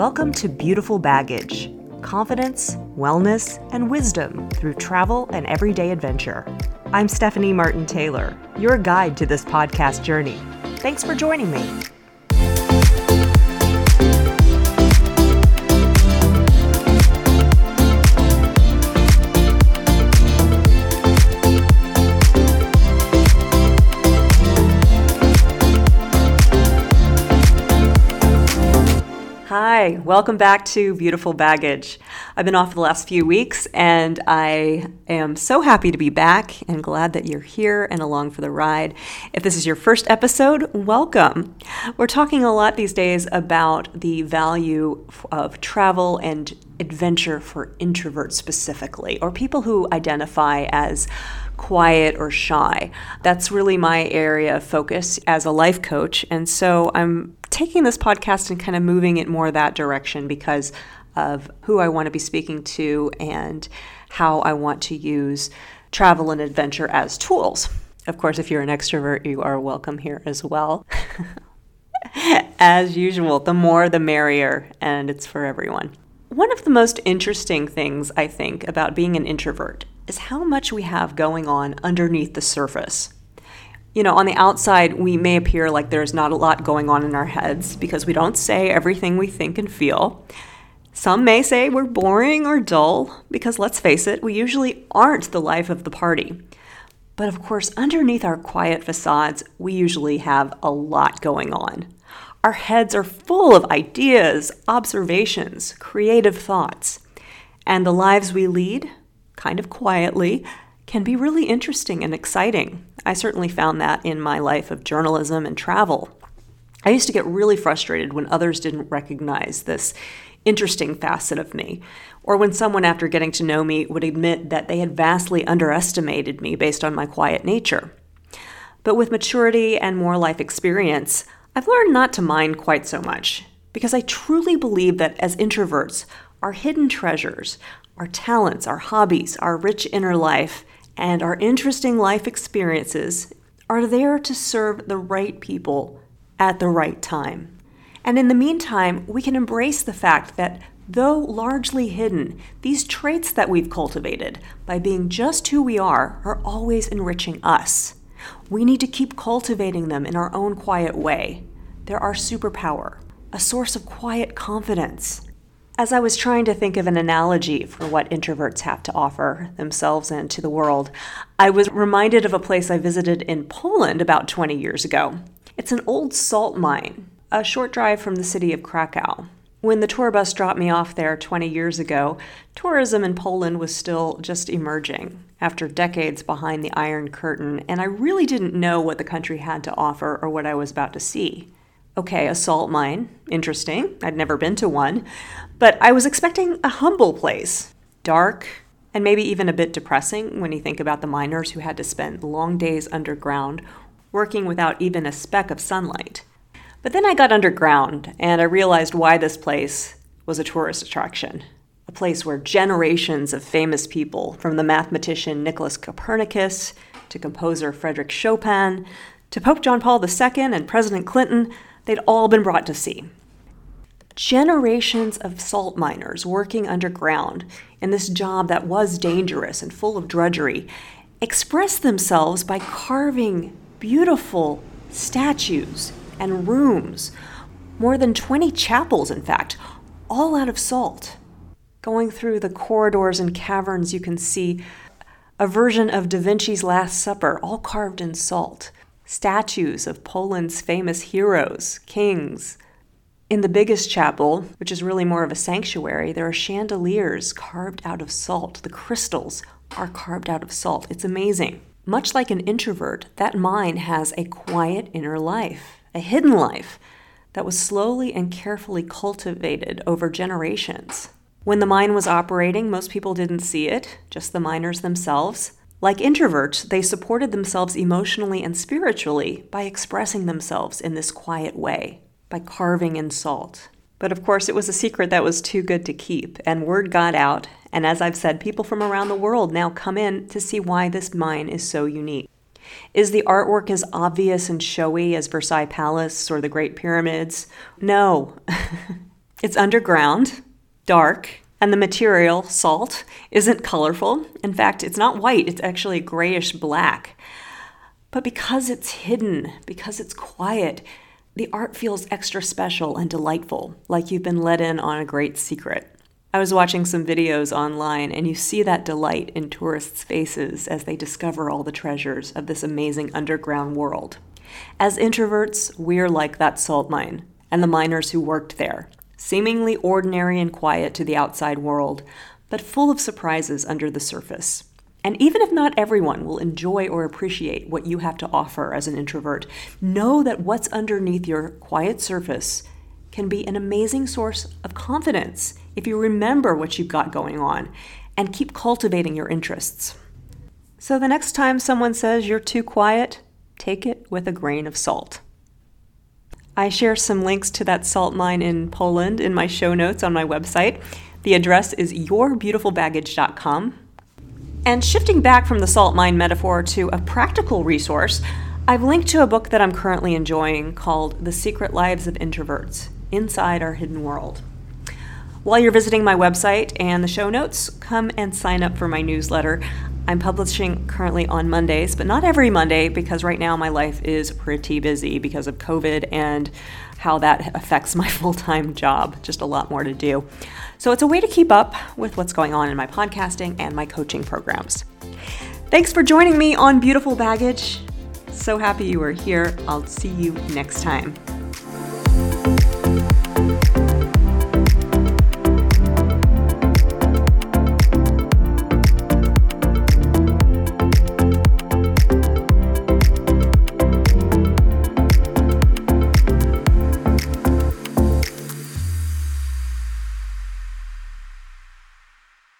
Welcome to Beautiful Baggage confidence, wellness, and wisdom through travel and everyday adventure. I'm Stephanie Martin Taylor, your guide to this podcast journey. Thanks for joining me. Hi, welcome back to Beautiful Baggage. I've been off the last few weeks and I am so happy to be back and glad that you're here and along for the ride. If this is your first episode, welcome. We're talking a lot these days about the value of travel and adventure for introverts specifically, or people who identify as quiet or shy. That's really my area of focus as a life coach. And so I'm taking this podcast and kind of moving it more that direction because of who I want to be speaking to and how I want to use travel and adventure as tools. Of course, if you're an extrovert, you are welcome here as well. as usual, the more the merrier, and it's for everyone. One of the most interesting things I think about being an introvert is how much we have going on underneath the surface. You know, on the outside, we may appear like there's not a lot going on in our heads because we don't say everything we think and feel. Some may say we're boring or dull because, let's face it, we usually aren't the life of the party. But of course, underneath our quiet facades, we usually have a lot going on. Our heads are full of ideas, observations, creative thoughts. And the lives we lead, kind of quietly, can be really interesting and exciting. I certainly found that in my life of journalism and travel. I used to get really frustrated when others didn't recognize this interesting facet of me, or when someone, after getting to know me, would admit that they had vastly underestimated me based on my quiet nature. But with maturity and more life experience, I've learned not to mind quite so much, because I truly believe that as introverts, our hidden treasures, our talents, our hobbies, our rich inner life, and our interesting life experiences are there to serve the right people at the right time. And in the meantime, we can embrace the fact that though largely hidden, these traits that we've cultivated by being just who we are are always enriching us. We need to keep cultivating them in our own quiet way. They're our superpower, a source of quiet confidence, as I was trying to think of an analogy for what introverts have to offer themselves and to the world, I was reminded of a place I visited in Poland about 20 years ago. It's an old salt mine, a short drive from the city of Krakow. When the tour bus dropped me off there 20 years ago, tourism in Poland was still just emerging after decades behind the Iron Curtain, and I really didn't know what the country had to offer or what I was about to see. Okay, a salt mine. Interesting. I'd never been to one. But I was expecting a humble place. Dark, and maybe even a bit depressing when you think about the miners who had to spend long days underground, working without even a speck of sunlight. But then I got underground, and I realized why this place was a tourist attraction. A place where generations of famous people, from the mathematician Nicholas Copernicus to composer Frederick Chopin to Pope John Paul II and President Clinton, They'd all been brought to see. Generations of salt miners working underground in this job that was dangerous and full of drudgery expressed themselves by carving beautiful statues and rooms, more than 20 chapels, in fact, all out of salt. Going through the corridors and caverns, you can see a version of Da Vinci's Last Supper, all carved in salt statues of Poland's famous heroes, kings. In the biggest chapel, which is really more of a sanctuary, there are chandeliers carved out of salt. The crystals are carved out of salt. It's amazing. Much like an introvert, that mine has a quiet inner life, a hidden life that was slowly and carefully cultivated over generations. When the mine was operating, most people didn't see it, just the miners themselves. Like introverts, they supported themselves emotionally and spiritually by expressing themselves in this quiet way, by carving in salt. But of course, it was a secret that was too good to keep, and word got out. And as I've said, people from around the world now come in to see why this mine is so unique. Is the artwork as obvious and showy as Versailles Palace or the Great Pyramids? No. It's underground, dark, and the material, salt, isn't colorful. In fact, it's not white, it's actually grayish black. But because it's hidden, because it's quiet, the art feels extra special and delightful, like you've been let in on a great secret. I was watching some videos online, and you see that delight in tourists' faces as they discover all the treasures of this amazing underground world. As introverts, we're like that salt mine and the miners who worked there, seemingly ordinary and quiet to the outside world, but full of surprises under the surface. And even if not everyone will enjoy or appreciate what you have to offer as an introvert, know that what's underneath your quiet surface can be an amazing source of confidence if you remember what you've got going on and keep cultivating your interests. So the next time someone says you're too quiet, take it with a grain of salt. I share some links to that salt mine in Poland in my show notes on my website. The address is yourbeautifulbaggage.com. And shifting back from the salt mine metaphor to a practical resource, I've linked to a book that I'm currently enjoying called The Secret Lives of Introverts Inside Our Hidden World. While you're visiting my website and the show notes, come and sign up for my newsletter. I'm publishing currently on Mondays, but not every Monday because right now my life is pretty busy because of COVID and how that affects my full time job. Just a lot more to do. So it's a way to keep up with what's going on in my podcasting and my coaching programs. Thanks for joining me on Beautiful Baggage. So happy you are here. I'll see you next time.